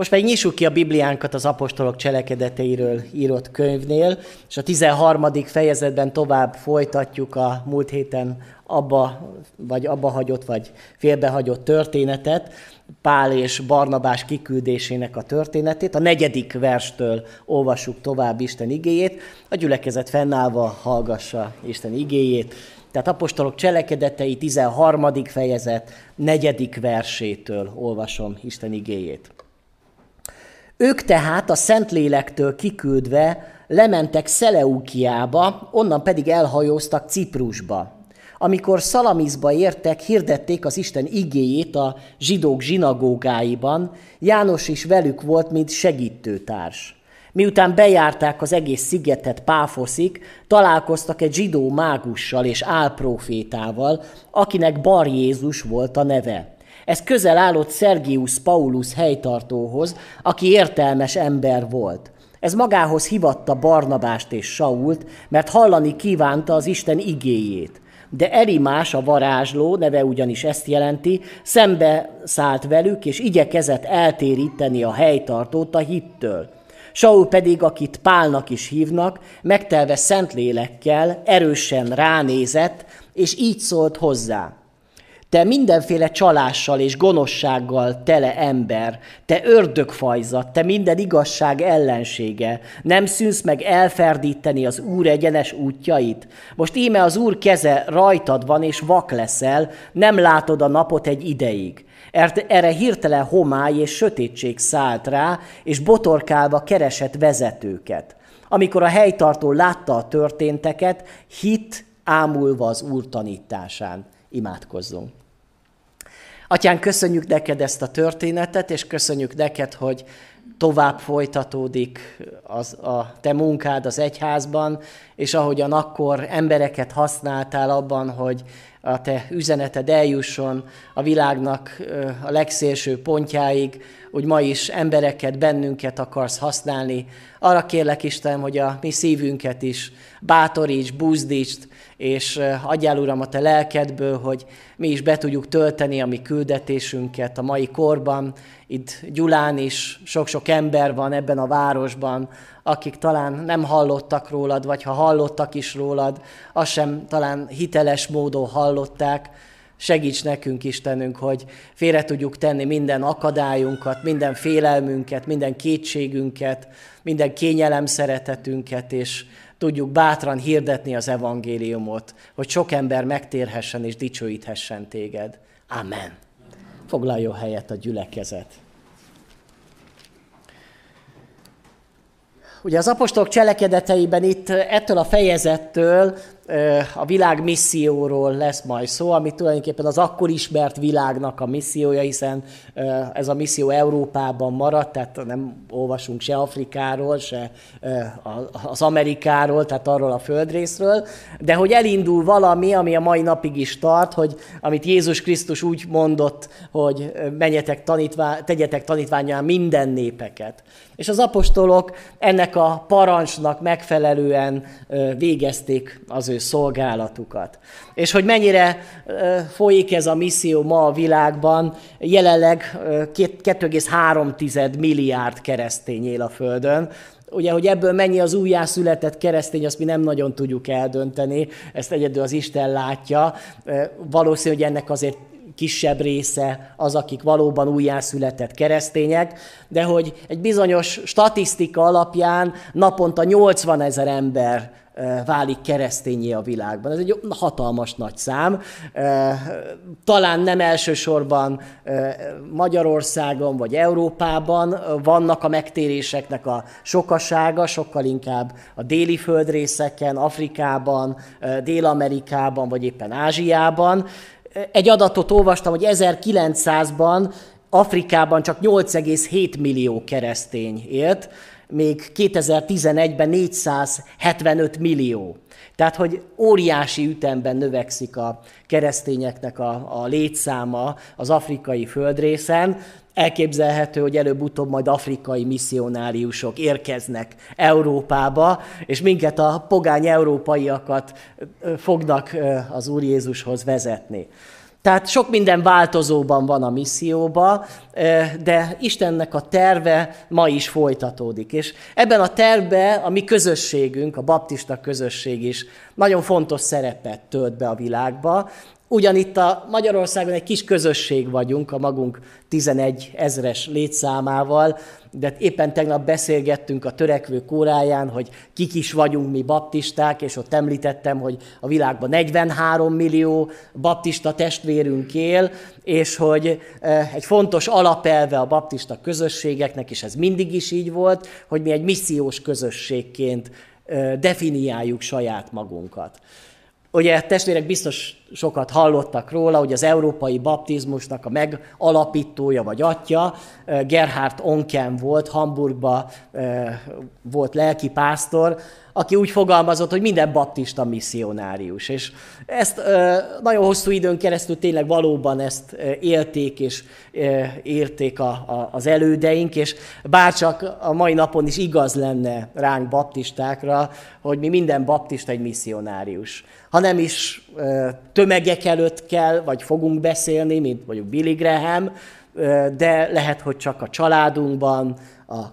Most pedig nyissuk ki a Bibliánkat az apostolok cselekedeteiről írott könyvnél, és a 13. fejezetben tovább folytatjuk a múlt héten abba, vagy abba hagyott, vagy félbehagyott történetet, Pál és Barnabás kiküldésének a történetét. A negyedik verstől olvassuk tovább Isten igéjét, a gyülekezet fennállva hallgassa Isten igéjét. Tehát apostolok cselekedetei 13. fejezet, negyedik versétől olvasom Isten igéjét. Ők tehát a Szentlélektől kiküldve lementek Szeleukiába, onnan pedig elhajóztak Ciprusba. Amikor Szalamizba értek, hirdették az Isten igéjét a zsidók zsinagógáiban, János is velük volt, mint segítőtárs. Miután bejárták az egész szigetet Páfoszik, találkoztak egy zsidó mágussal és álprofétával, akinek Bar Jézus volt a neve. Ez közel állott Sergius Paulus helytartóhoz, aki értelmes ember volt. Ez magához hivatta Barnabást és Sault, mert hallani kívánta az Isten igéjét. De Elimás, a varázsló, neve ugyanis ezt jelenti, szembe szállt velük, és igyekezett eltéríteni a helytartót a hittől. Saul pedig, akit Pálnak is hívnak, megtelve Szentlélekkel erősen ránézett, és így szólt hozzá. Te mindenféle csalással és gonoszsággal tele ember, te ördögfajzat, te minden igazság ellensége, nem szűnsz meg elferdíteni az Úr egyenes útjait? Most íme az Úr keze rajtad van, és vak leszel, nem látod a napot egy ideig. Erre hirtelen homály és sötétség szállt rá, és botorkálva keresett vezetőket. Amikor a helytartó látta a történteket, hit ámulva az Úr tanításán. Imádkozzunk. Atyán, köszönjük neked ezt a történetet, és köszönjük neked, hogy tovább folytatódik az, a te munkád az egyházban, és ahogyan akkor embereket használtál abban, hogy a te üzeneted eljusson a világnak a legszélső pontjáig, úgy ma is embereket, bennünket akarsz használni. Arra kérlek Isten, hogy a mi szívünket is bátoríts, buzdítsd, és adjál Uram a te lelkedből, hogy mi is be tudjuk tölteni a mi küldetésünket a mai korban. Itt Gyulán is sok-sok ember van ebben a városban, akik talán nem hallottak rólad, vagy ha hallottak is rólad, azt sem talán hiteles módon hallották. Segíts nekünk, Istenünk, hogy félre tudjuk tenni minden akadályunkat, minden félelmünket, minden kétségünket, minden kényelem szeretetünket, és tudjuk bátran hirdetni az evangéliumot, hogy sok ember megtérhessen és dicsőíthessen téged. Amen. Foglaljon helyet a gyülekezet. Ugye az apostolok cselekedeteiben itt ettől a fejezettől a világ misszióról lesz majd szó, ami tulajdonképpen az akkor ismert világnak a missziója, hiszen ez a misszió Európában maradt, tehát nem olvasunk se Afrikáról, se az Amerikáról, tehát arról a földrészről, de hogy elindul valami, ami a mai napig is tart, hogy amit Jézus Krisztus úgy mondott, hogy menjetek tanítvá, tegyetek tanítványán minden népeket. És az apostolok ennek a parancsnak megfelelően végezték az ő szolgálatukat. És hogy mennyire folyik ez a misszió ma a világban, jelenleg 2,3 milliárd keresztény él a Földön, Ugye, hogy ebből mennyi az újjászületett keresztény, azt mi nem nagyon tudjuk eldönteni, ezt egyedül az Isten látja. Valószínű, hogy ennek azért kisebb része az, akik valóban újjászületett keresztények, de hogy egy bizonyos statisztika alapján naponta 80 ezer ember válik keresztényé a világban. Ez egy hatalmas nagy szám. Talán nem elsősorban Magyarországon vagy Európában vannak a megtéréseknek a sokasága, sokkal inkább a déli földrészeken, Afrikában, Dél-Amerikában vagy éppen Ázsiában. Egy adatot olvastam, hogy 1900-ban Afrikában csak 8,7 millió keresztény élt, még 2011-ben 475 millió. Tehát, hogy óriási ütemben növekszik a keresztényeknek a, a létszáma az afrikai földrészen. Elképzelhető, hogy előbb-utóbb majd afrikai misszionáriusok érkeznek Európába, és minket a pogány európaiakat fognak az Úr Jézushoz vezetni. Tehát sok minden változóban van a misszióba, de Istennek a terve ma is folytatódik. És ebben a tervben a mi közösségünk, a baptista közösség is nagyon fontos szerepet tölt be a világba. Ugyan itt a Magyarországon egy kis közösség vagyunk, a magunk 11 ezres létszámával, de éppen tegnap beszélgettünk a törekvő kóráján, hogy kik is vagyunk mi baptisták, és ott említettem, hogy a világban 43 millió baptista testvérünk él, és hogy eh, egy fontos alapelve a baptista közösségeknek, és ez mindig is így volt, hogy mi egy missziós közösségként eh, definiáljuk saját magunkat. Ugye testvérek biztos sokat hallottak róla, hogy az európai baptizmusnak a megalapítója vagy atya Gerhard Onken volt, Hamburgba volt lelkipásztor, aki úgy fogalmazott, hogy minden baptista misszionárius. És ezt nagyon hosszú időn keresztül tényleg valóban ezt élték és érték a, az elődeink, és bárcsak a mai napon is igaz lenne ránk baptistákra, hogy mi minden baptista egy misszionárius. Ha nem is tömegek előtt kell, vagy fogunk beszélni, mint mondjuk Billy Graham, de lehet, hogy csak a családunkban, a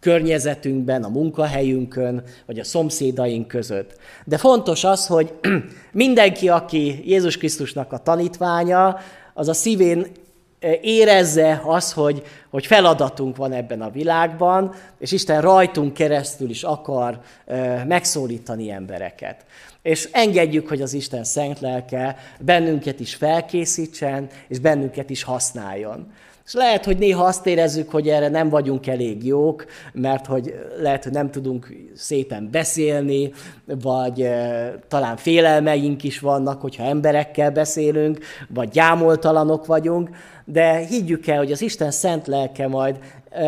környezetünkben, a munkahelyünkön, vagy a szomszédaink között. De fontos az, hogy mindenki, aki Jézus Krisztusnak a tanítványa, az a szívén érezze az, hogy, hogy feladatunk van ebben a világban, és Isten rajtunk keresztül is akar megszólítani embereket. És engedjük, hogy az Isten szent lelke bennünket is felkészítsen, és bennünket is használjon. És lehet, hogy néha azt érezzük, hogy erre nem vagyunk elég jók, mert hogy lehet, hogy nem tudunk szépen beszélni, vagy e, talán félelmeink is vannak, hogyha emberekkel beszélünk, vagy gyámoltalanok vagyunk, de higgyük el, hogy az Isten szent lelke majd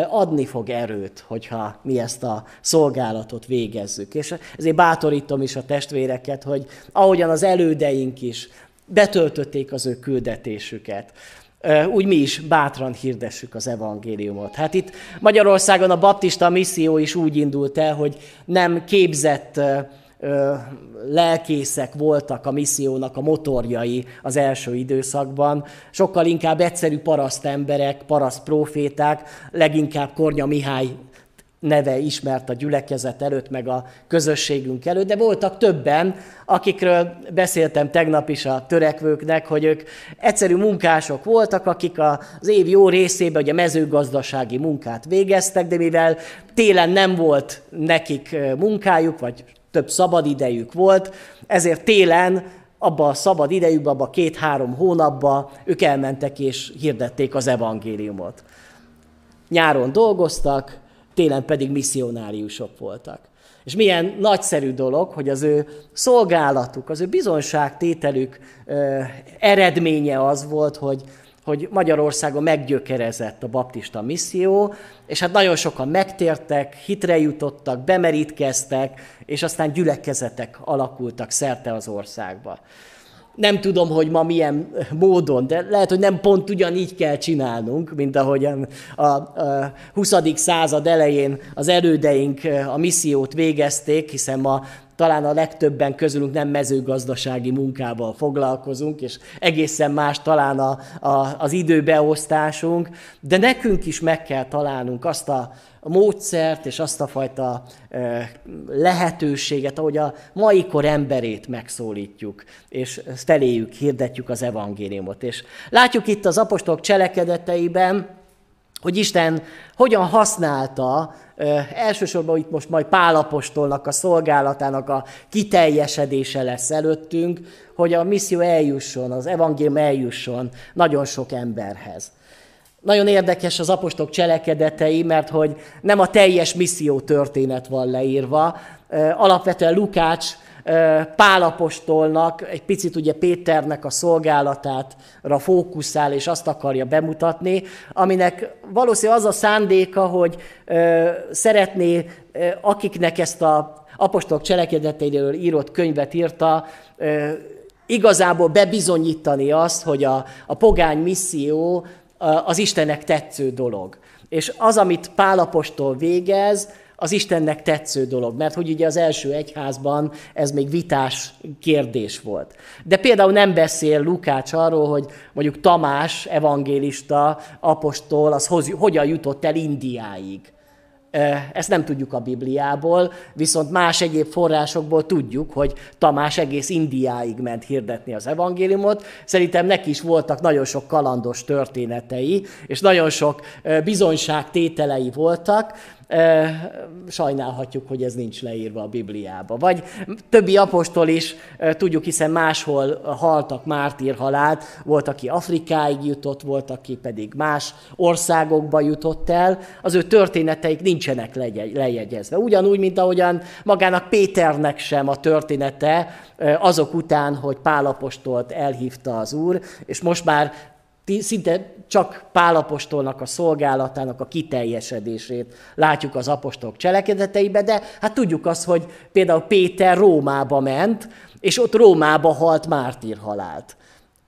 adni fog erőt, hogyha mi ezt a szolgálatot végezzük. És ezért bátorítom is a testvéreket, hogy ahogyan az elődeink is betöltötték az ő küldetésüket, úgy mi is bátran hirdessük az evangéliumot. Hát itt Magyarországon a baptista misszió is úgy indult el, hogy nem képzett lelkészek voltak a missziónak a motorjai az első időszakban, sokkal inkább egyszerű paraszt emberek, paraszt proféták, leginkább Kornya Mihály neve ismert a gyülekezet előtt, meg a közösségünk előtt, de voltak többen, akikről beszéltem tegnap is a törekvőknek, hogy ők egyszerű munkások voltak, akik az év jó részében ugye mezőgazdasági munkát végeztek, de mivel télen nem volt nekik munkájuk, vagy több szabad idejük volt, ezért télen abba a szabad idejükben, abba két-három hónapba ők elmentek és hirdették az evangéliumot. Nyáron dolgoztak, télen pedig misszionáriusok voltak. És milyen nagyszerű dolog, hogy az ő szolgálatuk, az ő bizonságtételük eredménye az volt, hogy hogy Magyarországon meggyökerezett a baptista misszió, és hát nagyon sokan megtértek, hitre jutottak, bemerítkeztek, és aztán gyülekezetek alakultak szerte az országba. Nem tudom, hogy ma milyen módon, de lehet, hogy nem pont ugyanígy kell csinálnunk, mint ahogyan a, a 20. század elején az elődeink a missziót végezték, hiszen ma talán a legtöbben közülünk nem mezőgazdasági munkával foglalkozunk, és egészen más talán a, a, az időbeosztásunk, de nekünk is meg kell találnunk azt a, módszert és azt a fajta lehetőséget, ahogy a mai kor emberét megszólítjuk, és feléjük hirdetjük az evangéliumot. És látjuk itt az apostolok cselekedeteiben, hogy Isten hogyan használta elsősorban itt most majd Pálapostolnak a szolgálatának a kiteljesedése lesz előttünk, hogy a misszió eljusson, az evangélium eljusson nagyon sok emberhez. Nagyon érdekes az apostolok cselekedetei, mert hogy nem a teljes misszió történet van leírva. Alapvetően Lukács Pálapostolnak, egy picit ugye Péternek a szolgálatára fókuszál, és azt akarja bemutatni, aminek valószínűleg az a szándéka, hogy szeretné, akiknek ezt a apostolok cselekedeteiről írott könyvet írta, igazából bebizonyítani azt, hogy a, a pogány misszió az Istennek tetsző dolog. És az, amit Pálapostól végez, az Istennek tetsző dolog, mert hogy ugye az első egyházban ez még vitás kérdés volt. De például nem beszél Lukács arról, hogy mondjuk Tamás, evangélista, apostol, az hogyan jutott el Indiáig. Ezt nem tudjuk a Bibliából, viszont más egyéb forrásokból tudjuk, hogy Tamás egész Indiáig ment hirdetni az evangéliumot. Szerintem neki is voltak nagyon sok kalandos történetei, és nagyon sok bizonyságtételei voltak, sajnálhatjuk, hogy ez nincs leírva a Bibliába. Vagy többi apostol is, tudjuk, hiszen máshol haltak mártírhalált, volt, aki Afrikáig jutott, volt, aki pedig más országokba jutott el, az ő történeteik nincsenek lejegyezve. Ugyanúgy, mint ahogyan magának Péternek sem a története azok után, hogy Pálapostolt elhívta az Úr, és most már szinte csak Pálapostolnak a szolgálatának a kiteljesedését látjuk az apostolok cselekedeteibe, de hát tudjuk azt, hogy például Péter Rómába ment, és ott Rómába halt mártírhalált.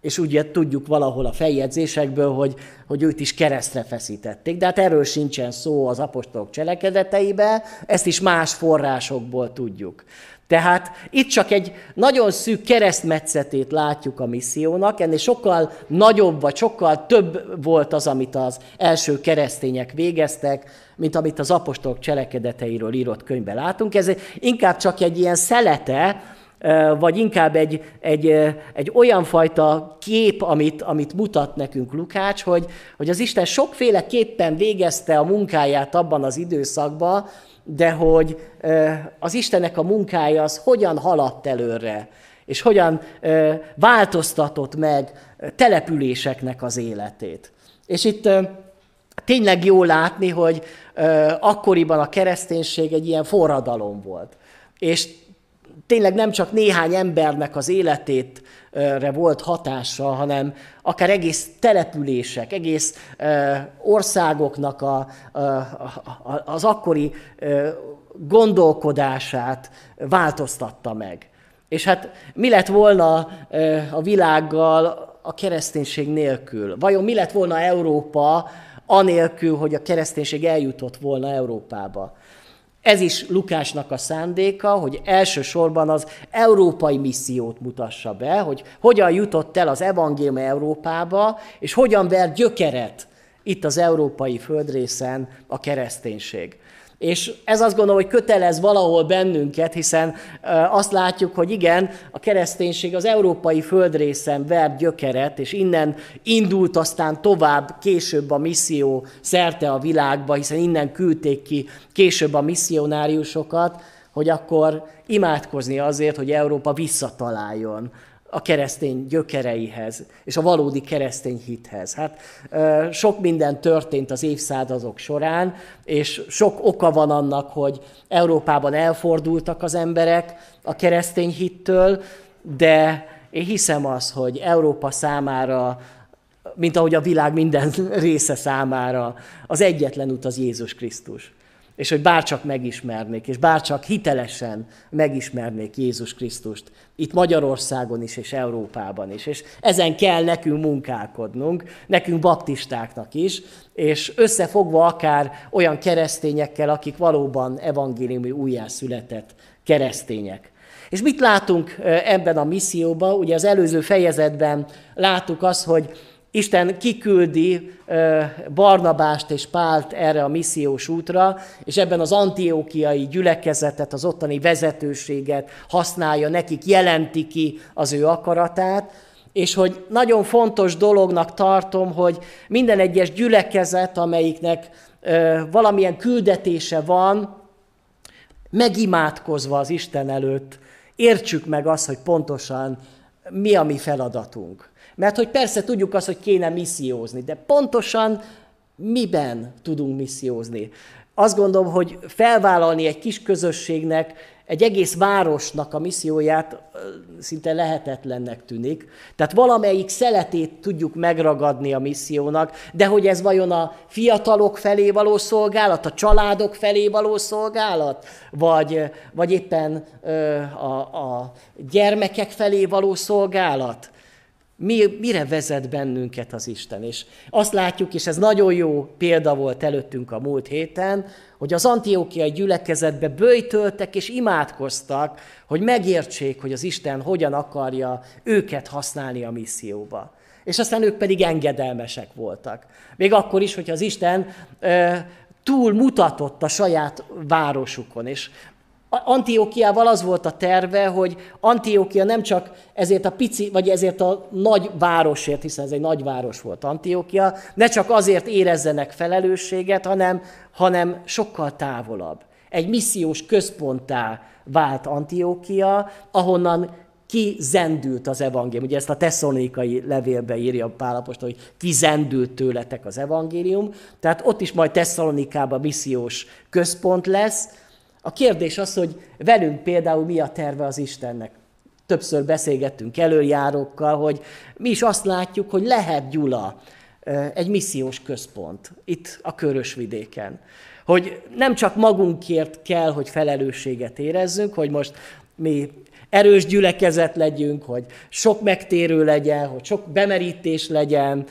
És ugye tudjuk valahol a feljegyzésekből, hogy, hogy őt is keresztre feszítették. De hát erről sincsen szó az apostolok cselekedeteibe, ezt is más forrásokból tudjuk. Tehát itt csak egy nagyon szűk keresztmetszetét látjuk a missziónak, ennél sokkal nagyobb vagy sokkal több volt az, amit az első keresztények végeztek, mint amit az apostolok cselekedeteiről írott könyvben látunk. Ez inkább csak egy ilyen szelete, vagy inkább egy, egy, egy olyan fajta kép, amit, amit mutat nekünk Lukács, hogy, hogy az Isten sokféleképpen végezte a munkáját abban az időszakban, de hogy az Istennek a munkája az hogyan haladt előre, és hogyan változtatott meg településeknek az életét. És itt tényleg jó látni, hogy akkoriban a kereszténység egy ilyen forradalom volt. És tényleg nem csak néhány embernek az életét volt hatása, hanem akár egész települések, egész országoknak a, a, az akkori gondolkodását változtatta meg. És hát mi lett volna a világgal a kereszténység nélkül? Vajon mi lett volna Európa anélkül, hogy a kereszténység eljutott volna Európába? Ez is Lukásnak a szándéka, hogy elsősorban az európai missziót mutassa be, hogy hogyan jutott el az evangélium Európába, és hogyan ver gyökeret itt az európai földrészen a kereszténység. És ez azt gondolom, hogy kötelez valahol bennünket, hiszen azt látjuk, hogy igen, a kereszténység az európai földrészen vert gyökeret, és innen indult aztán tovább később a misszió szerte a világba, hiszen innen küldték ki később a misszionáriusokat, hogy akkor imádkozni azért, hogy Európa visszataláljon a keresztény gyökereihez, és a valódi keresztény hithez. Hát sok minden történt az évszázadok során, és sok oka van annak, hogy Európában elfordultak az emberek a keresztény hittől, de én hiszem az, hogy Európa számára, mint ahogy a világ minden része számára, az egyetlen út az Jézus Krisztus és hogy bárcsak megismernék, és bárcsak hitelesen megismernék Jézus Krisztust, itt Magyarországon is, és Európában is. És ezen kell nekünk munkálkodnunk, nekünk baptistáknak is, és összefogva akár olyan keresztényekkel, akik valóban evangéliumi újjászületett keresztények. És mit látunk ebben a misszióban? Ugye az előző fejezetben láttuk azt, hogy Isten kiküldi Barnabást és Pált erre a missziós útra, és ebben az antiókiai gyülekezetet, az ottani vezetőséget használja, nekik jelenti ki az ő akaratát, és hogy nagyon fontos dolognak tartom, hogy minden egyes gyülekezet, amelyiknek valamilyen küldetése van, megimádkozva az Isten előtt, értsük meg azt, hogy pontosan mi a mi feladatunk. Mert hogy persze tudjuk azt, hogy kéne missziózni, de pontosan miben tudunk missziózni? Azt gondolom, hogy felvállalni egy kis közösségnek, egy egész városnak a misszióját szinte lehetetlennek tűnik. Tehát valamelyik szeletét tudjuk megragadni a missziónak, de hogy ez vajon a fiatalok felé való szolgálat, a családok felé való szolgálat, vagy, vagy éppen a, a gyermekek felé való szolgálat? Mi, mire vezet bennünket az Isten. És azt látjuk, és ez nagyon jó példa volt előttünk a múlt héten, hogy az antiókiai gyülekezetbe bőjtöltek és imádkoztak, hogy megértsék, hogy az Isten hogyan akarja őket használni a misszióba. És aztán ők pedig engedelmesek voltak. Még akkor is, hogy az Isten e, túl mutatott a saját városukon. És Antiókiával az volt a terve, hogy Antiókia nem csak ezért a pici, vagy ezért a nagy városért, hiszen ez egy nagy város volt Antiókia, ne csak azért érezzenek felelősséget, hanem, hanem sokkal távolabb. Egy missziós központtá vált Antiókia, ahonnan kizendült az evangélium. Ugye ezt a tesszonikai levélbe írja Pálapostól, hogy kizendült tőletek az evangélium. Tehát ott is majd Tesszalonikában missziós központ lesz, a kérdés az, hogy velünk például mi a terve az Istennek. Többször beszélgettünk előjárókkal, hogy mi is azt látjuk, hogy lehet Gyula egy missziós központ itt a Körösvidéken. Hogy nem csak magunkért kell, hogy felelősséget érezzünk, hogy most mi erős gyülekezet legyünk, hogy sok megtérő legyen, hogy sok bemerítés legyen,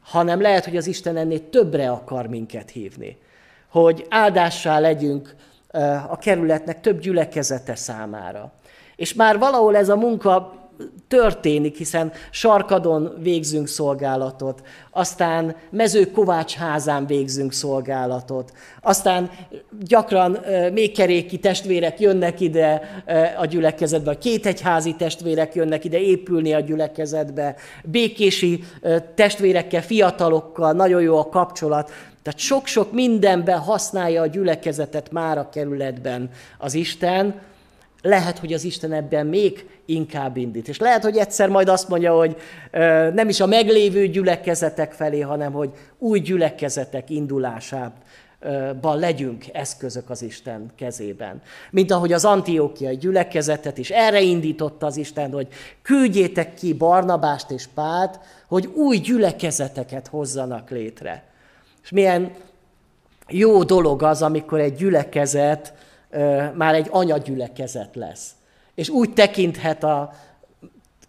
hanem lehet, hogy az Isten ennél többre akar minket hívni. Hogy áldássá legyünk a kerületnek több gyülekezete számára. És már valahol ez a munka történik, hiszen Sarkadon végzünk szolgálatot, aztán Mező Kovács házán végzünk szolgálatot, aztán gyakran mékeréki testvérek jönnek ide a gyülekezetbe, a kétegyházi testvérek jönnek ide épülni a gyülekezetbe, békési testvérekkel, fiatalokkal nagyon jó a kapcsolat, tehát sok-sok mindenben használja a gyülekezetet már a kerületben az Isten, lehet, hogy az Isten ebben még inkább indít. És lehet, hogy egyszer majd azt mondja, hogy nem is a meglévő gyülekezetek felé, hanem hogy új gyülekezetek indulásában legyünk eszközök az Isten kezében. Mint ahogy az antiókiai gyülekezetet is erre indította az Isten, hogy küldjétek ki Barnabást és Pált, hogy új gyülekezeteket hozzanak létre. És milyen jó dolog az, amikor egy gyülekezet már egy anyagyülekezet lesz. És úgy tekinthet a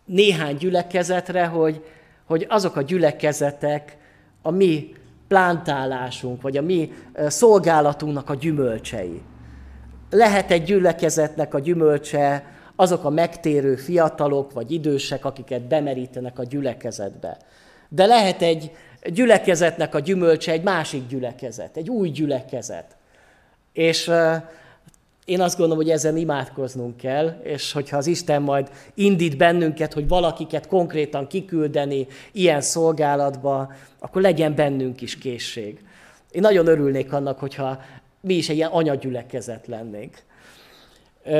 néhány gyülekezetre, hogy, hogy azok a gyülekezetek a mi plántálásunk, vagy a mi szolgálatunknak a gyümölcsei. Lehet egy gyülekezetnek a gyümölcse azok a megtérő fiatalok vagy idősek, akiket bemerítenek a gyülekezetbe. De lehet egy gyülekezetnek a gyümölcse egy másik gyülekezet, egy új gyülekezet. És én azt gondolom, hogy ezen imádkoznunk kell, és hogyha az Isten majd indít bennünket, hogy valakiket konkrétan kiküldeni ilyen szolgálatba, akkor legyen bennünk is készség. Én nagyon örülnék annak, hogyha mi is egy ilyen anyagyülekezet lennénk.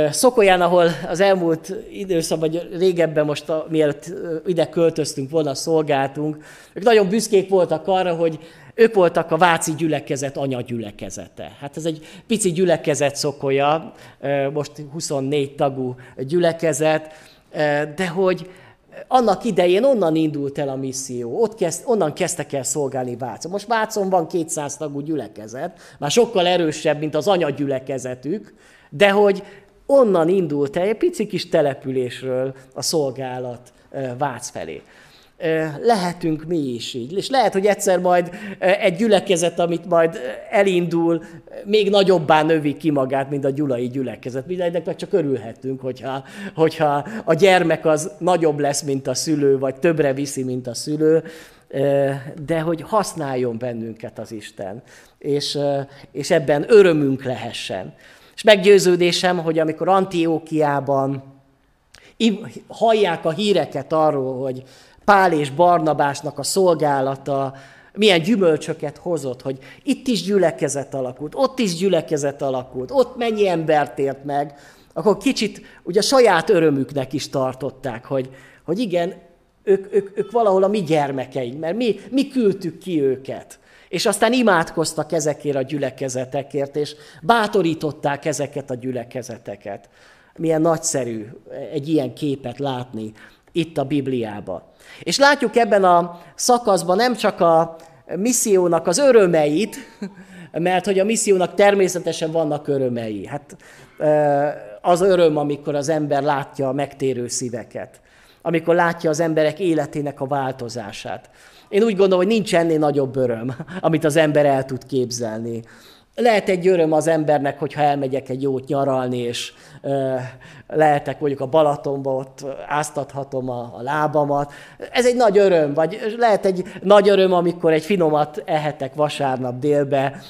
Szokolyán, ahol az elmúlt időszakban, vagy régebben most, a, mielőtt ide költöztünk volna, szolgáltunk, ők nagyon büszkék voltak arra, hogy ők voltak a Váci gyülekezet anyagyülekezete. Hát ez egy pici gyülekezet szokolya, most 24 tagú gyülekezet, de hogy annak idején onnan indult el a misszió, ott kezd, onnan kezdtek el szolgálni Vácon. Most Vácon van 200 tagú gyülekezet, már sokkal erősebb, mint az anyagyülekezetük, de hogy onnan indult el egy pici kis településről a szolgálat Vác felé. Lehetünk mi is így. És lehet, hogy egyszer majd egy gyülekezet, amit majd elindul, még nagyobbá növi ki magát, mint a gyulai gyülekezet. Mindennek meg csak örülhetünk, hogyha, hogyha a gyermek az nagyobb lesz, mint a szülő, vagy többre viszi, mint a szülő, de hogy használjon bennünket az Isten, és, és ebben örömünk lehessen. És meggyőződésem, hogy amikor Antiókiában hallják a híreket arról, hogy Pál és Barnabásnak a szolgálata milyen gyümölcsöket hozott, hogy itt is gyülekezet alakult, ott is gyülekezet alakult, ott mennyi embert ért meg, akkor kicsit ugye a saját örömüknek is tartották, hogy, hogy igen, ők, ők, ők valahol a mi gyermekeink, mert mi, mi küldtük ki őket. És aztán imádkoztak ezekért a gyülekezetekért, és bátorították ezeket a gyülekezeteket. Milyen nagyszerű egy ilyen képet látni itt a Bibliában. És látjuk ebben a szakaszban nem csak a missziónak az örömeit, mert hogy a missziónak természetesen vannak örömei. Hát az öröm, amikor az ember látja a megtérő szíveket amikor látja az emberek életének a változását. Én úgy gondolom, hogy nincs ennél nagyobb öröm, amit az ember el tud képzelni. Lehet egy öröm az embernek, hogyha elmegyek egy jót nyaralni, és ö, lehetek mondjuk a Balatonba, ott áztathatom a, a lábamat. Ez egy nagy öröm, vagy lehet egy nagy öröm, amikor egy finomat ehetek vasárnap délbe,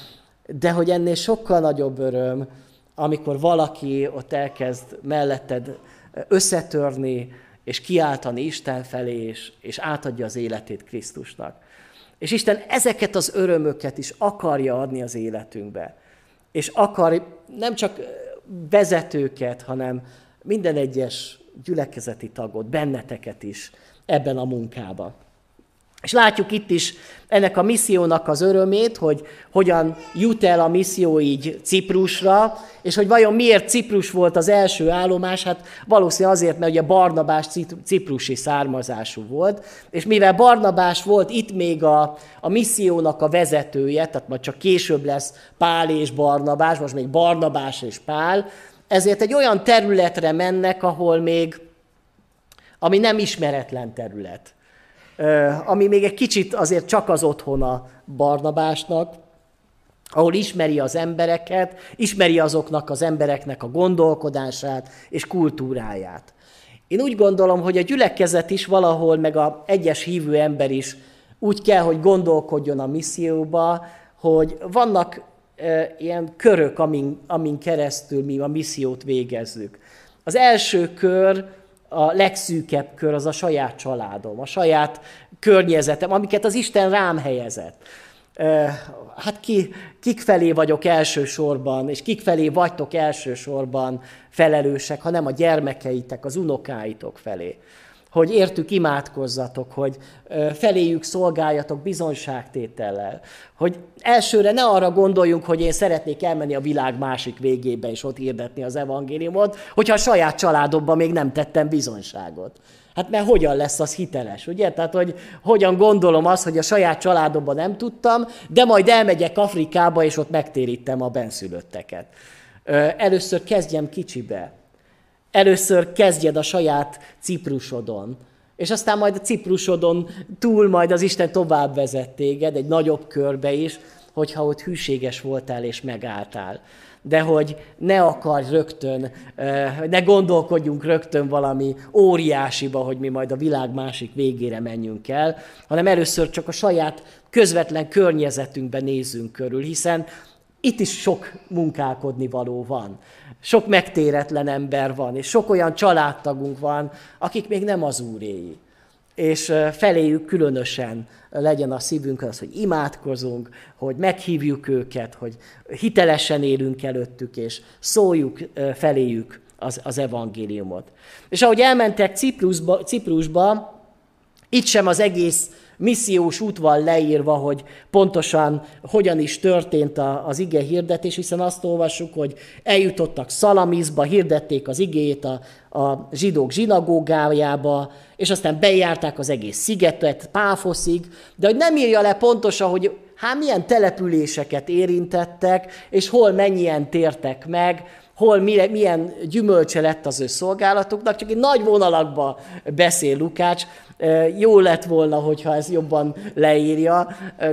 de hogy ennél sokkal nagyobb öröm, amikor valaki ott elkezd melletted összetörni, és kiáltani Isten felé, és, és átadja az életét Krisztusnak. És Isten ezeket az örömöket is akarja adni az életünkbe. És akar nem csak vezetőket, hanem minden egyes gyülekezeti tagot, benneteket is ebben a munkában. És látjuk itt is ennek a missziónak az örömét, hogy hogyan jut el a misszió így Ciprusra, és hogy vajon miért Ciprus volt az első állomás, hát valószínűleg azért, mert ugye Barnabás ciprusi származású volt, és mivel Barnabás volt itt még a, a missziónak a vezetője, tehát majd csak később lesz Pál és Barnabás, most még Barnabás és Pál, ezért egy olyan területre mennek, ahol még, ami nem ismeretlen terület ami még egy kicsit azért csak az otthona Barnabásnak, ahol ismeri az embereket, ismeri azoknak az embereknek a gondolkodását és kultúráját. Én úgy gondolom, hogy a gyülekezet is valahol, meg a egyes hívő ember is úgy kell, hogy gondolkodjon a misszióba, hogy vannak e, ilyen körök, amin, amin keresztül mi a missziót végezzük. Az első kör a legszűkebb kör az a saját családom, a saját környezetem, amiket az Isten rám helyezett. Hát ki, kik felé vagyok elsősorban, és kik felé vagytok elsősorban felelősek, ha nem a gyermekeitek, az unokáitok felé hogy értük imádkozzatok, hogy feléjük szolgáljatok bizonyságtétellel, hogy elsőre ne arra gondoljunk, hogy én szeretnék elmenni a világ másik végébe és ott hirdetni az evangéliumot, hogyha a saját családomban még nem tettem bizonyságot. Hát mert hogyan lesz az hiteles, ugye? Tehát, hogy hogyan gondolom azt, hogy a saját családomban nem tudtam, de majd elmegyek Afrikába, és ott megtérítem a benszülötteket. Először kezdjem kicsibe. Először kezdjed a saját Ciprusodon, és aztán majd a Ciprusodon túl majd az Isten tovább vezet téged, egy nagyobb körbe is, hogyha ott hűséges voltál és megálltál. De hogy ne akarj rögtön, ne gondolkodjunk rögtön valami óriásiba, hogy mi majd a világ másik végére menjünk el, hanem először csak a saját közvetlen környezetünkben nézzünk körül, hiszen itt is sok munkálkodni való van. Sok megtéretlen ember van, és sok olyan családtagunk van, akik még nem az úréi. És feléjük különösen legyen a szívünk az, hogy imádkozunk, hogy meghívjuk őket, hogy hitelesen élünk előttük, és szóljuk feléjük az, az evangéliumot. És ahogy elmentek Ciprusba, Ciprusba, itt sem az egész missziós út van leírva, hogy pontosan hogyan is történt az ige hirdetés, hiszen azt olvassuk, hogy eljutottak Szalamizba, hirdették az igét a, a zsidók zsinagógájába, és aztán bejárták az egész szigetet, Páfoszig, de hogy nem írja le pontosan, hogy hát milyen településeket érintettek, és hol mennyien tértek meg, hol milyen gyümölcse lett az ő szolgálatuknak, csak egy nagy vonalakba beszél Lukács, jó lett volna, hogyha ez jobban leírja,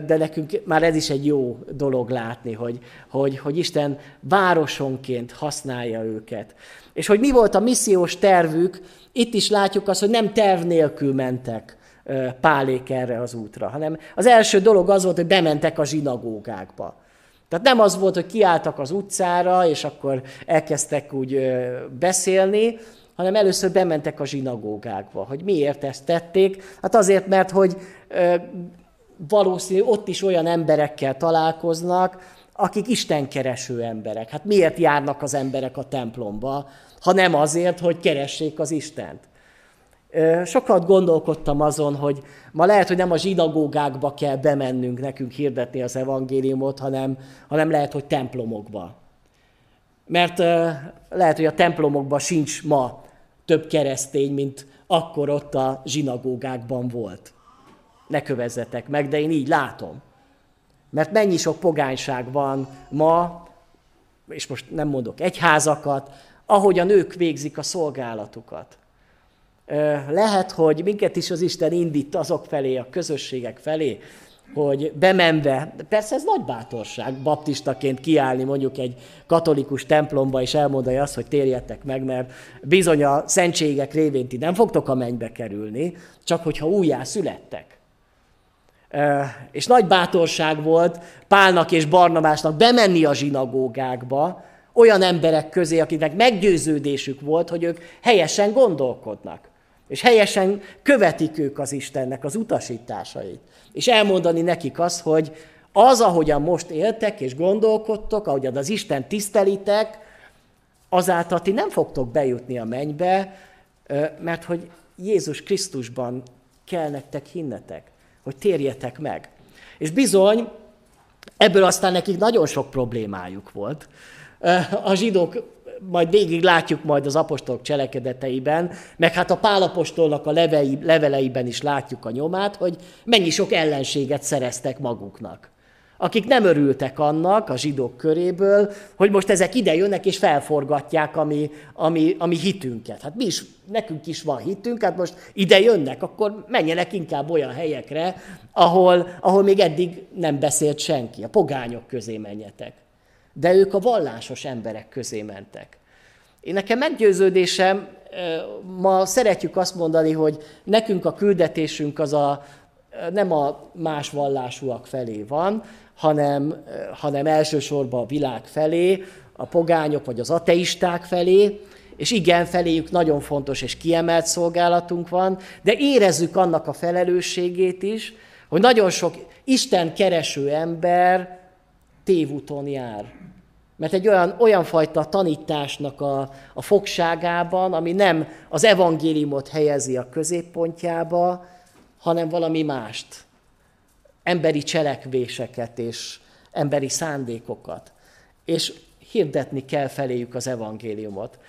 de nekünk már ez is egy jó dolog látni, hogy, hogy, hogy Isten városonként használja őket. És hogy mi volt a missziós tervük, itt is látjuk azt, hogy nem terv nélkül mentek pálék erre az útra, hanem az első dolog az volt, hogy bementek a zsinagógákba. Tehát nem az volt, hogy kiálltak az utcára, és akkor elkezdtek úgy beszélni, hanem először bementek a zsinagógákba. Hogy miért ezt tették? Hát azért, mert hogy valószínű ott is olyan emberekkel találkoznak, akik istenkereső emberek. Hát miért járnak az emberek a templomba, ha nem azért, hogy keressék az Istent? Sokat gondolkodtam azon, hogy ma lehet, hogy nem a zsinagógákba kell bemennünk nekünk hirdetni az evangéliumot, hanem, hanem lehet, hogy templomokba. Mert lehet, hogy a templomokban sincs ma több keresztény, mint akkor ott a zsinagógákban volt. Ne kövezzetek meg, de én így látom. Mert mennyi sok pogányság van ma, és most nem mondok egyházakat, ahogy a nők végzik a szolgálatukat. Lehet, hogy minket is az Isten indít azok felé, a közösségek felé, hogy bemenve, persze ez nagy bátorság baptistaként kiállni mondjuk egy katolikus templomba és elmondani azt, hogy térjetek meg, mert bizony a szentségek révén ti nem fogtok a mennybe kerülni, csak hogyha újjá születtek. És nagy bátorság volt Pálnak és Barnabásnak bemenni a zsinagógákba, olyan emberek közé, akiknek meggyőződésük volt, hogy ők helyesen gondolkodnak, és helyesen követik ők az Istennek az utasításait. És elmondani nekik azt, hogy az, ahogyan most éltek és gondolkodtok, ahogyan az Isten tisztelitek, azáltal ti nem fogtok bejutni a mennybe, mert hogy Jézus Krisztusban kell nektek hinnetek, hogy térjetek meg. És bizony, ebből aztán nekik nagyon sok problémájuk volt. A zsidók majd végig látjuk majd az apostolok cselekedeteiben, meg hát a pálapostolnak a levei, leveleiben is látjuk a nyomát, hogy mennyi sok ellenséget szereztek maguknak. Akik nem örültek annak a zsidók köréből, hogy most ezek ide jönnek és felforgatják a mi, a mi, a mi hitünket. Hát mi is, nekünk is van hitünk, hát most ide jönnek, akkor menjenek inkább olyan helyekre, ahol, ahol még eddig nem beszélt senki. A pogányok közé menjetek de ők a vallásos emberek közé mentek. Én nekem meggyőződésem, ma szeretjük azt mondani, hogy nekünk a küldetésünk az a, nem a más vallásúak felé van, hanem, hanem elsősorban a világ felé, a pogányok vagy az ateisták felé, és igen, feléjük nagyon fontos és kiemelt szolgálatunk van, de érezzük annak a felelősségét is, hogy nagyon sok Isten kereső ember tévúton jár. Mert egy olyan, olyan fajta tanításnak a, a fogságában, ami nem az evangéliumot helyezi a középpontjába, hanem valami mást. Emberi cselekvéseket és emberi szándékokat. És hirdetni kell feléjük az evangéliumot.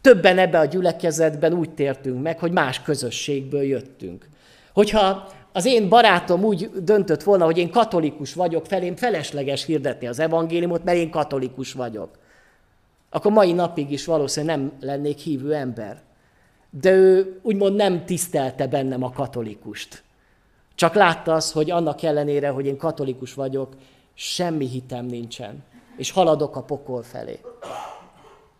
Többen ebbe a gyülekezetben úgy tértünk meg, hogy más közösségből jöttünk. Hogyha az én barátom úgy döntött volna, hogy én katolikus vagyok, felém felesleges hirdetni az evangéliumot, mert én katolikus vagyok. Akkor mai napig is valószínűleg nem lennék hívő ember. De ő úgymond nem tisztelte bennem a katolikust. Csak látta azt, hogy annak ellenére, hogy én katolikus vagyok, semmi hitem nincsen. És haladok a pokol felé.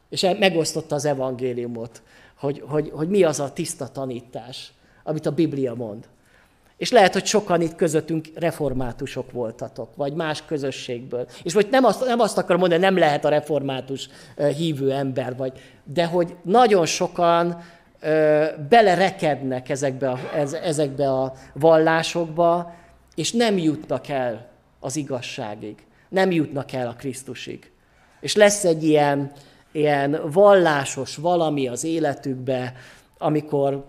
És megosztotta az evangéliumot, hogy, hogy, hogy mi az a tiszta tanítás, amit a Biblia mond. És lehet, hogy sokan itt közöttünk reformátusok voltatok, vagy más közösségből. És vagy nem azt, nem azt akarom mondani, nem lehet a református hívő ember, vagy, de hogy nagyon sokan ö, belerekednek ezekbe a, ez, ezekbe a vallásokba, és nem jutnak el az igazságig. Nem jutnak el a Krisztusig. És lesz egy ilyen, ilyen vallásos valami az életükbe, amikor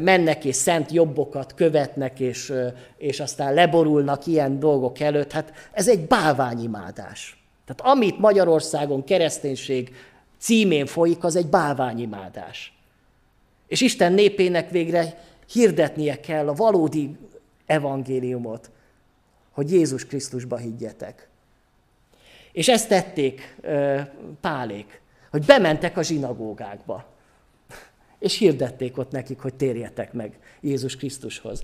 mennek és szent jobbokat követnek, és, és aztán leborulnak ilyen dolgok előtt, hát ez egy bálványimádás. Tehát amit Magyarországon kereszténység címén folyik, az egy bálványimádás. És Isten népének végre hirdetnie kell a valódi evangéliumot, hogy Jézus Krisztusba higgyetek. És ezt tették Pálék, hogy bementek a zsinagógákba és hirdették ott nekik, hogy térjetek meg Jézus Krisztushoz.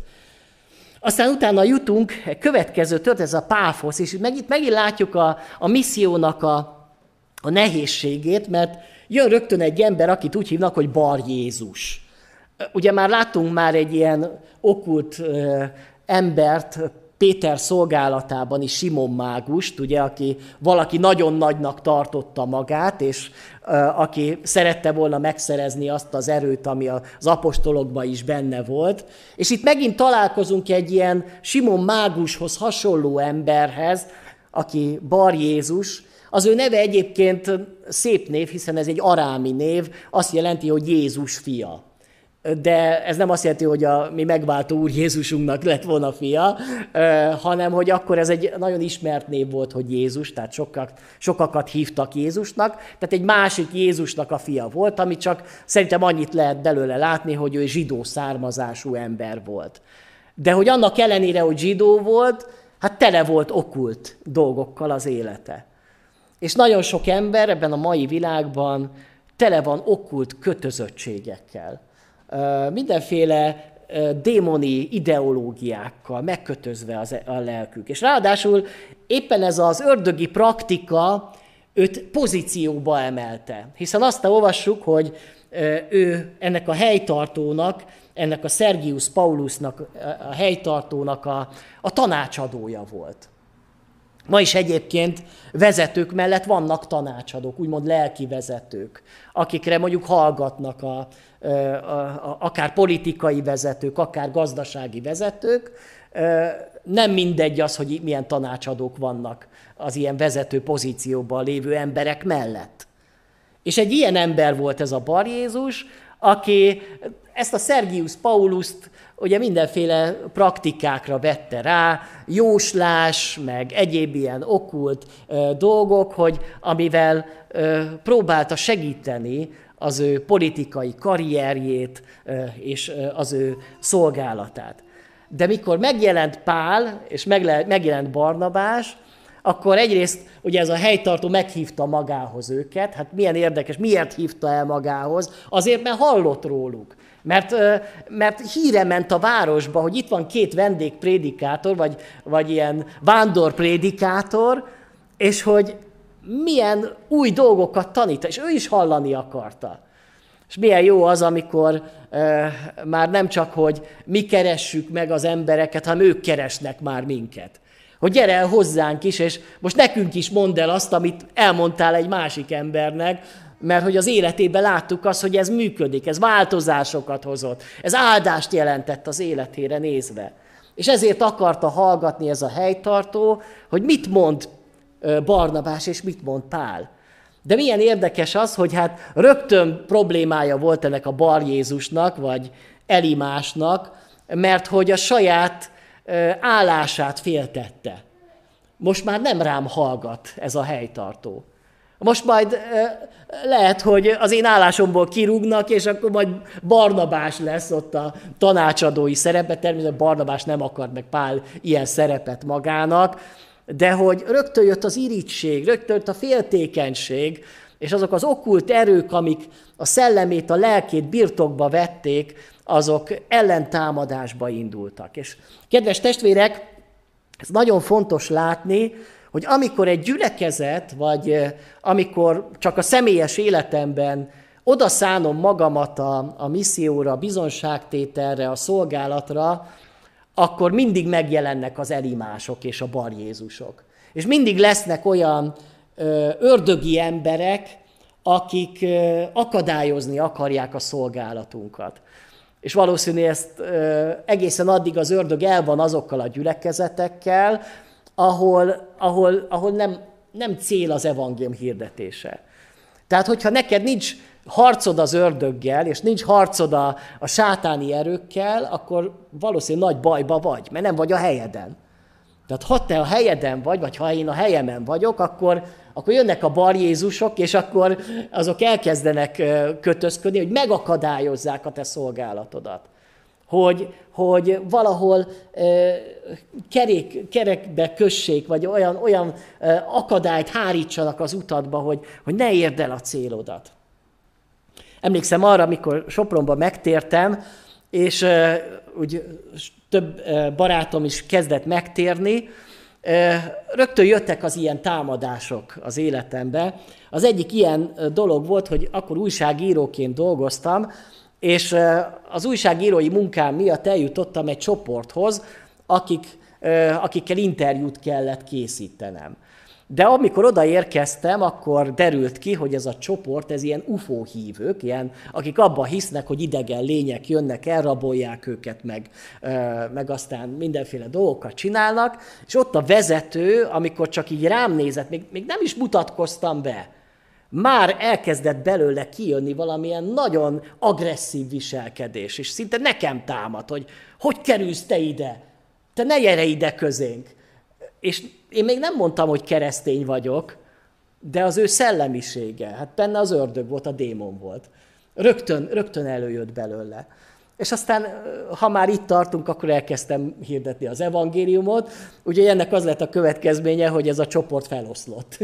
Aztán utána jutunk, következő tört ez a páfosz, és meg, itt megint látjuk a, a missziónak a, a nehézségét, mert jön rögtön egy ember, akit úgy hívnak, hogy Bar Jézus. Ugye már láttunk már egy ilyen okult embert, Péter szolgálatában is Simon Mágust, ugye, aki valaki nagyon nagynak tartotta magát, és aki szerette volna megszerezni azt az erőt, ami az apostolokban is benne volt. És itt megint találkozunk egy ilyen Simon Mágushoz hasonló emberhez, aki Bar Jézus. Az ő neve egyébként szép név, hiszen ez egy arámi név, azt jelenti, hogy Jézus fia de ez nem azt jelenti, hogy a mi megváltó Úr Jézusunknak lett volna fia, hanem hogy akkor ez egy nagyon ismert név volt, hogy Jézus, tehát sokak, sokakat hívtak Jézusnak, tehát egy másik Jézusnak a fia volt, ami csak szerintem annyit lehet belőle látni, hogy ő zsidó származású ember volt. De hogy annak ellenére, hogy zsidó volt, hát tele volt okult dolgokkal az élete. És nagyon sok ember ebben a mai világban tele van okult kötözöttségekkel mindenféle démoni ideológiákkal megkötözve az, e, a lelkük. És ráadásul éppen ez az ördögi praktika őt pozícióba emelte. Hiszen azt olvassuk, hogy ő ennek a helytartónak, ennek a Sergius Paulusnak, a helytartónak a, a tanácsadója volt. Ma is egyébként vezetők mellett vannak tanácsadók, úgymond lelki vezetők, akikre mondjuk hallgatnak a, a, a, akár politikai vezetők, akár gazdasági vezetők. Nem mindegy az, hogy milyen tanácsadók vannak az ilyen vezető pozícióban lévő emberek mellett. És egy ilyen ember volt ez a Bar Jézus, aki ezt a Sergius Pauluszt ugye mindenféle praktikákra vette rá, jóslás, meg egyéb ilyen okult ö, dolgok, hogy amivel ö, próbálta segíteni az ő politikai karrierjét és az ő szolgálatát. De mikor megjelent Pál, és megjelent Barnabás, akkor egyrészt ugye ez a helytartó meghívta magához őket, hát milyen érdekes, miért hívta el magához? Azért, mert hallott róluk. Mert, mert híre ment a városba, hogy itt van két vendégprédikátor, vagy, vagy ilyen vándorprédikátor, és hogy milyen új dolgokat tanít, és ő is hallani akarta. És milyen jó az, amikor e, már nem csak, hogy mi keressük meg az embereket, hanem ők keresnek már minket. Hogy gyere el hozzánk is, és most nekünk is mondd el azt, amit elmondtál egy másik embernek, mert hogy az életében láttuk azt, hogy ez működik, ez változásokat hozott, ez áldást jelentett az életére nézve. És ezért akarta hallgatni ez a helytartó, hogy mit mond Barnabás és mit mond Pál. De milyen érdekes az, hogy hát rögtön problémája volt ennek a Bar Jézusnak, vagy Elimásnak, mert hogy a saját állását féltette. Most már nem rám hallgat ez a helytartó. Most majd lehet, hogy az én állásomból kirúgnak, és akkor majd Barnabás lesz ott a tanácsadói szerepe. Természetesen Barnabás nem akar meg Pál ilyen szerepet magának, de hogy rögtön jött az irítség, rögtön jött a féltékenység, és azok az okkult erők, amik a szellemét, a lelkét birtokba vették, azok ellentámadásba indultak. És kedves testvérek, ez nagyon fontos látni, hogy amikor egy gyülekezet, vagy amikor csak a személyes életemben odaszánom magamat a, a misszióra, a bizonságtételre, a szolgálatra, akkor mindig megjelennek az elimások és a bar Jézusok. És mindig lesznek olyan ördögi emberek, akik akadályozni akarják a szolgálatunkat. És valószínű ezt ö, egészen addig az ördög el van azokkal a gyülekezetekkel, ahol, ahol, ahol nem, nem cél az evangélium hirdetése. Tehát, hogyha neked nincs harcod az ördöggel, és nincs harcod a, a sátáni erőkkel, akkor valószínűleg nagy bajba vagy, mert nem vagy a helyeden. Tehát ha te a helyeden vagy, vagy ha én a helyemen vagyok, akkor, akkor jönnek a bar Jézusok, és akkor azok elkezdenek kötözködni, hogy megakadályozzák a te szolgálatodat hogy, hogy valahol e, kerék, kerekbe kössék, vagy olyan, olyan akadályt hárítsanak az utadba, hogy, hogy ne érd el a célodat. Emlékszem arra, amikor Sopronba megtértem, és úgy több barátom is kezdett megtérni, rögtön jöttek az ilyen támadások az életembe. Az egyik ilyen dolog volt, hogy akkor újságíróként dolgoztam, és az újságírói munkám miatt eljutottam egy csoporthoz, akik, akikkel interjút kellett készítenem. De amikor odaérkeztem, akkor derült ki, hogy ez a csoport, ez ilyen UFO hívők, ilyen, akik abban hisznek, hogy idegen lények jönnek, elrabolják őket, meg, meg aztán mindenféle dolgokat csinálnak, és ott a vezető, amikor csak így rám nézett, még, még nem is mutatkoztam be, már elkezdett belőle kijönni valamilyen nagyon agresszív viselkedés, és szinte nekem támad, hogy hogy kerülsz te ide? Te ne gyere ide közénk. És én még nem mondtam, hogy keresztény vagyok, de az ő szellemisége, hát benne az ördög volt, a démon volt. Rögtön, rögtön előjött belőle. És aztán, ha már itt tartunk, akkor elkezdtem hirdetni az evangéliumot. Ugye ennek az lett a következménye, hogy ez a csoport feloszlott.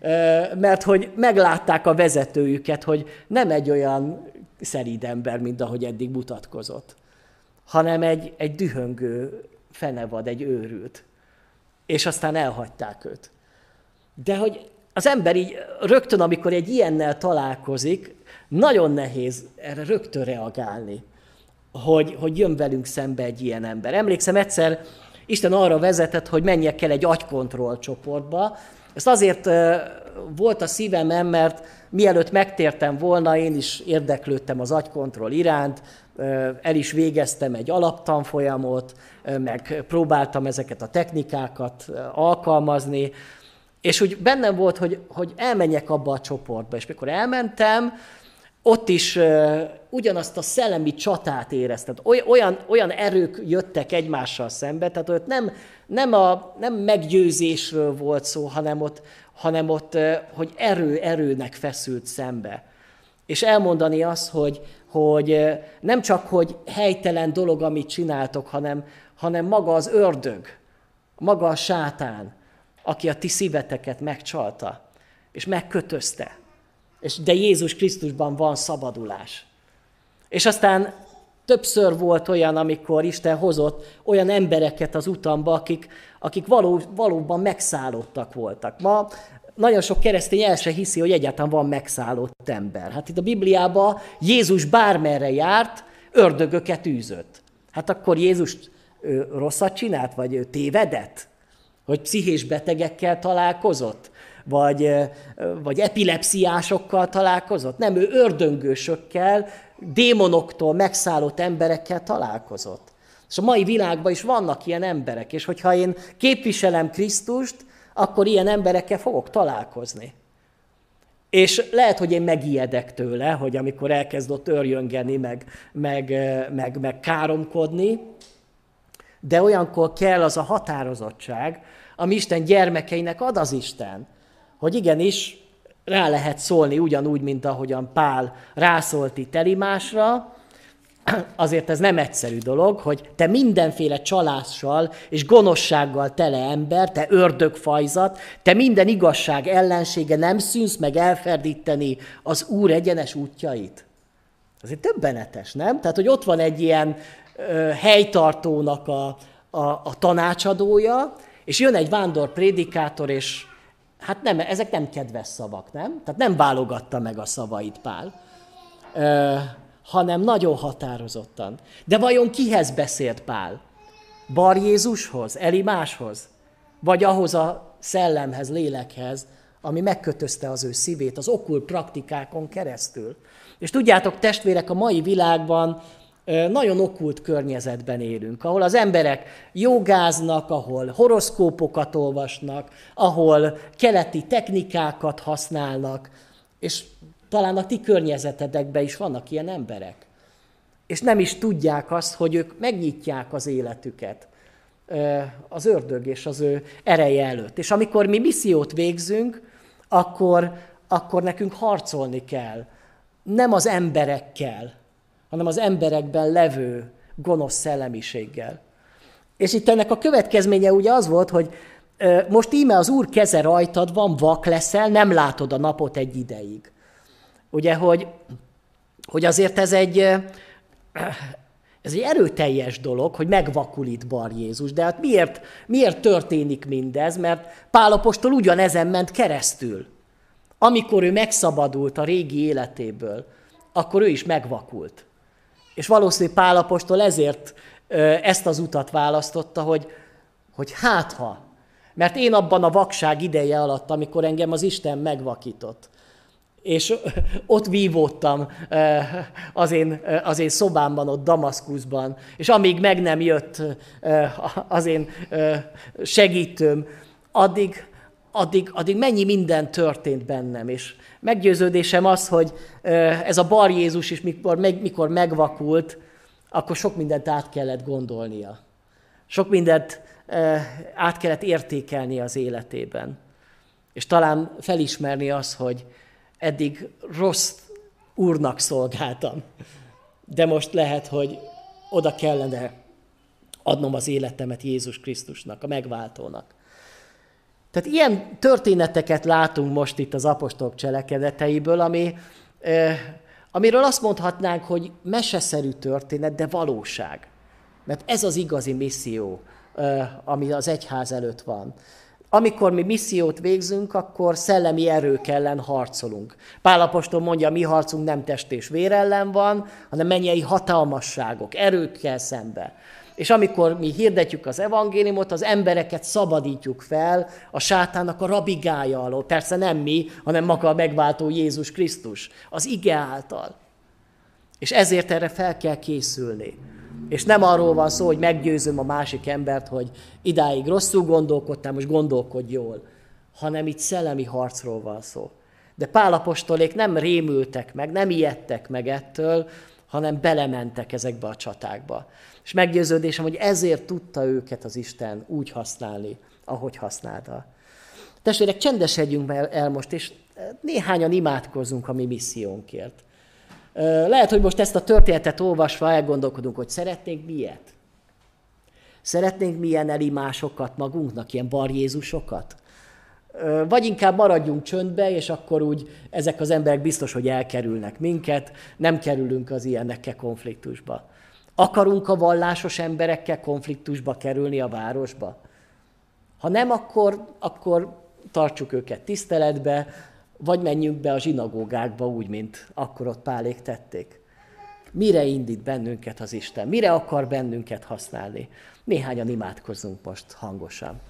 Mert hogy meglátták a vezetőjüket, hogy nem egy olyan szeríd ember, mint ahogy eddig mutatkozott, hanem egy, egy dühöngő fenevad, egy őrült. És aztán elhagyták őt. De hogy az ember így rögtön, amikor egy ilyennel találkozik, nagyon nehéz erre rögtön reagálni, hogy, hogy jön velünk szembe egy ilyen ember. Emlékszem egyszer, Isten arra vezetett, hogy menjek el egy agykontroll csoportba. Ezt azért volt a szívemem, mert mielőtt megtértem volna, én is érdeklődtem az agykontroll iránt, el is végeztem egy alaptanfolyamot, meg próbáltam ezeket a technikákat alkalmazni, és úgy bennem volt, hogy, hogy elmenjek abba a csoportba, és mikor elmentem, ott is uh, ugyanazt a szellemi csatát érezted. Olyan, olyan erők jöttek egymással szembe, tehát ott nem, nem, a, nem meggyőzésről volt szó, hanem ott, hanem ott uh, hogy erő erőnek feszült szembe. És elmondani azt, hogy, hogy nem csak, hogy helytelen dolog, amit csináltok, hanem, hanem maga az ördög, maga a sátán, aki a ti szíveteket megcsalta, és megkötözte és de Jézus Krisztusban van szabadulás. És aztán többször volt olyan, amikor Isten hozott olyan embereket az utamba, akik, akik való, valóban megszállottak voltak. Ma nagyon sok keresztény el se hiszi, hogy egyáltalán van megszállott ember. Hát itt a Bibliában Jézus bármerre járt, ördögöket űzött. Hát akkor Jézus ő rosszat csinált, vagy ő tévedett? Hogy pszichés betegekkel találkozott? vagy, vagy epilepsziásokkal találkozott. Nem, ő ördöngősökkel, démonoktól megszállott emberekkel találkozott. És a mai világban is vannak ilyen emberek, és hogyha én képviselem Krisztust, akkor ilyen emberekkel fogok találkozni. És lehet, hogy én megijedek tőle, hogy amikor elkezd ott örjöngeni, meg, meg, meg, meg káromkodni, de olyankor kell az a határozottság, ami Isten gyermekeinek ad az Isten hogy igenis rá lehet szólni ugyanúgy, mint ahogyan Pál rászólt itt azért ez nem egyszerű dolog, hogy te mindenféle csalással és gonoszsággal tele ember, te ördögfajzat, te minden igazság ellensége nem szűnsz meg elferdíteni az Úr egyenes útjait. Egy többenetes, nem? Tehát, hogy ott van egy ilyen ö, helytartónak a, a, a tanácsadója, és jön egy vándor prédikátor, és hát nem, ezek nem kedves szavak, nem? Tehát nem válogatta meg a szavait Pál, ö, hanem nagyon határozottan. De vajon kihez beszélt Pál? Bar Jézushoz, Elimáshoz? Vagy ahhoz a szellemhez, lélekhez, ami megkötözte az ő szívét az okkult praktikákon keresztül. És tudjátok, testvérek, a mai világban nagyon okult környezetben élünk, ahol az emberek jogáznak, ahol horoszkópokat olvasnak, ahol keleti technikákat használnak, és talán a ti környezetedekben is vannak ilyen emberek. És nem is tudják azt, hogy ők megnyitják az életüket az ördög és az ő ereje előtt. És amikor mi missziót végzünk, akkor, akkor nekünk harcolni kell. Nem az emberekkel, hanem az emberekben levő gonosz szellemiséggel. És itt ennek a következménye ugye az volt, hogy most íme az Úr keze rajtad van, vak leszel, nem látod a napot egy ideig. Ugye, hogy, hogy azért ez egy, ez egy erőteljes dolog, hogy megvakulít Bar Jézus. De hát miért, miért történik mindez? Mert Pálapostól ugyanezen ment keresztül. Amikor ő megszabadult a régi életéből, akkor ő is megvakult. És valószínűleg Pálapostól ezért ezt az utat választotta, hogy, hogy hát ha, mert én abban a vakság ideje alatt, amikor engem az Isten megvakított, és ott vívódtam az én, az én szobámban, ott Damaszkuszban, és amíg meg nem jött az én segítőm, addig, addig, addig mennyi minden történt bennem, és meggyőződésem az, hogy ez a bar Jézus is, mikor, mikor megvakult, akkor sok mindent át kellett gondolnia. Sok mindent át kellett értékelni az életében. És talán felismerni az, hogy eddig rossz úrnak szolgáltam, de most lehet, hogy oda kellene adnom az életemet Jézus Krisztusnak, a megváltónak. Tehát ilyen történeteket látunk most itt az apostolok cselekedeteiből, ami, amiről azt mondhatnánk, hogy meseszerű történet, de valóság. Mert ez az igazi misszió, ami az egyház előtt van. Amikor mi missziót végzünk, akkor szellemi erők ellen harcolunk. Pálapostól mondja, mi harcunk nem test és vér ellen van, hanem mennyei hatalmasságok, erőkkel szembe. És amikor mi hirdetjük az evangéliumot, az embereket szabadítjuk fel a sátának a rabigája alól. Persze nem mi, hanem maga a megváltó Jézus Krisztus, az ige által. És ezért erre fel kell készülni. És nem arról van szó, hogy meggyőzöm a másik embert, hogy idáig rosszul gondolkodtam, most gondolkodj jól, hanem itt szellemi harcról van szó. De Pálapostolék nem rémültek meg, nem ijedtek meg ettől, hanem belementek ezekbe a csatákba. És meggyőződésem, hogy ezért tudta őket az Isten úgy használni, ahogy használta. Testvérek, csendesedjünk el most, és néhányan imádkozunk a mi missziónkért. Lehet, hogy most ezt a történetet olvasva elgondolkodunk, hogy szeretnénk miért? Szeretnénk milyen elimásokat magunknak, ilyen bar Jézusokat? Vagy inkább maradjunk csöndbe, és akkor úgy ezek az emberek biztos, hogy elkerülnek minket, nem kerülünk az ilyenekkel konfliktusba. Akarunk a vallásos emberekkel konfliktusba kerülni a városba? Ha nem, akkor, akkor tartsuk őket tiszteletbe, vagy menjünk be a zsinagógákba úgy, mint akkor ott pálék tették. Mire indít bennünket az Isten? Mire akar bennünket használni? Néhányan imádkozzunk most hangosan.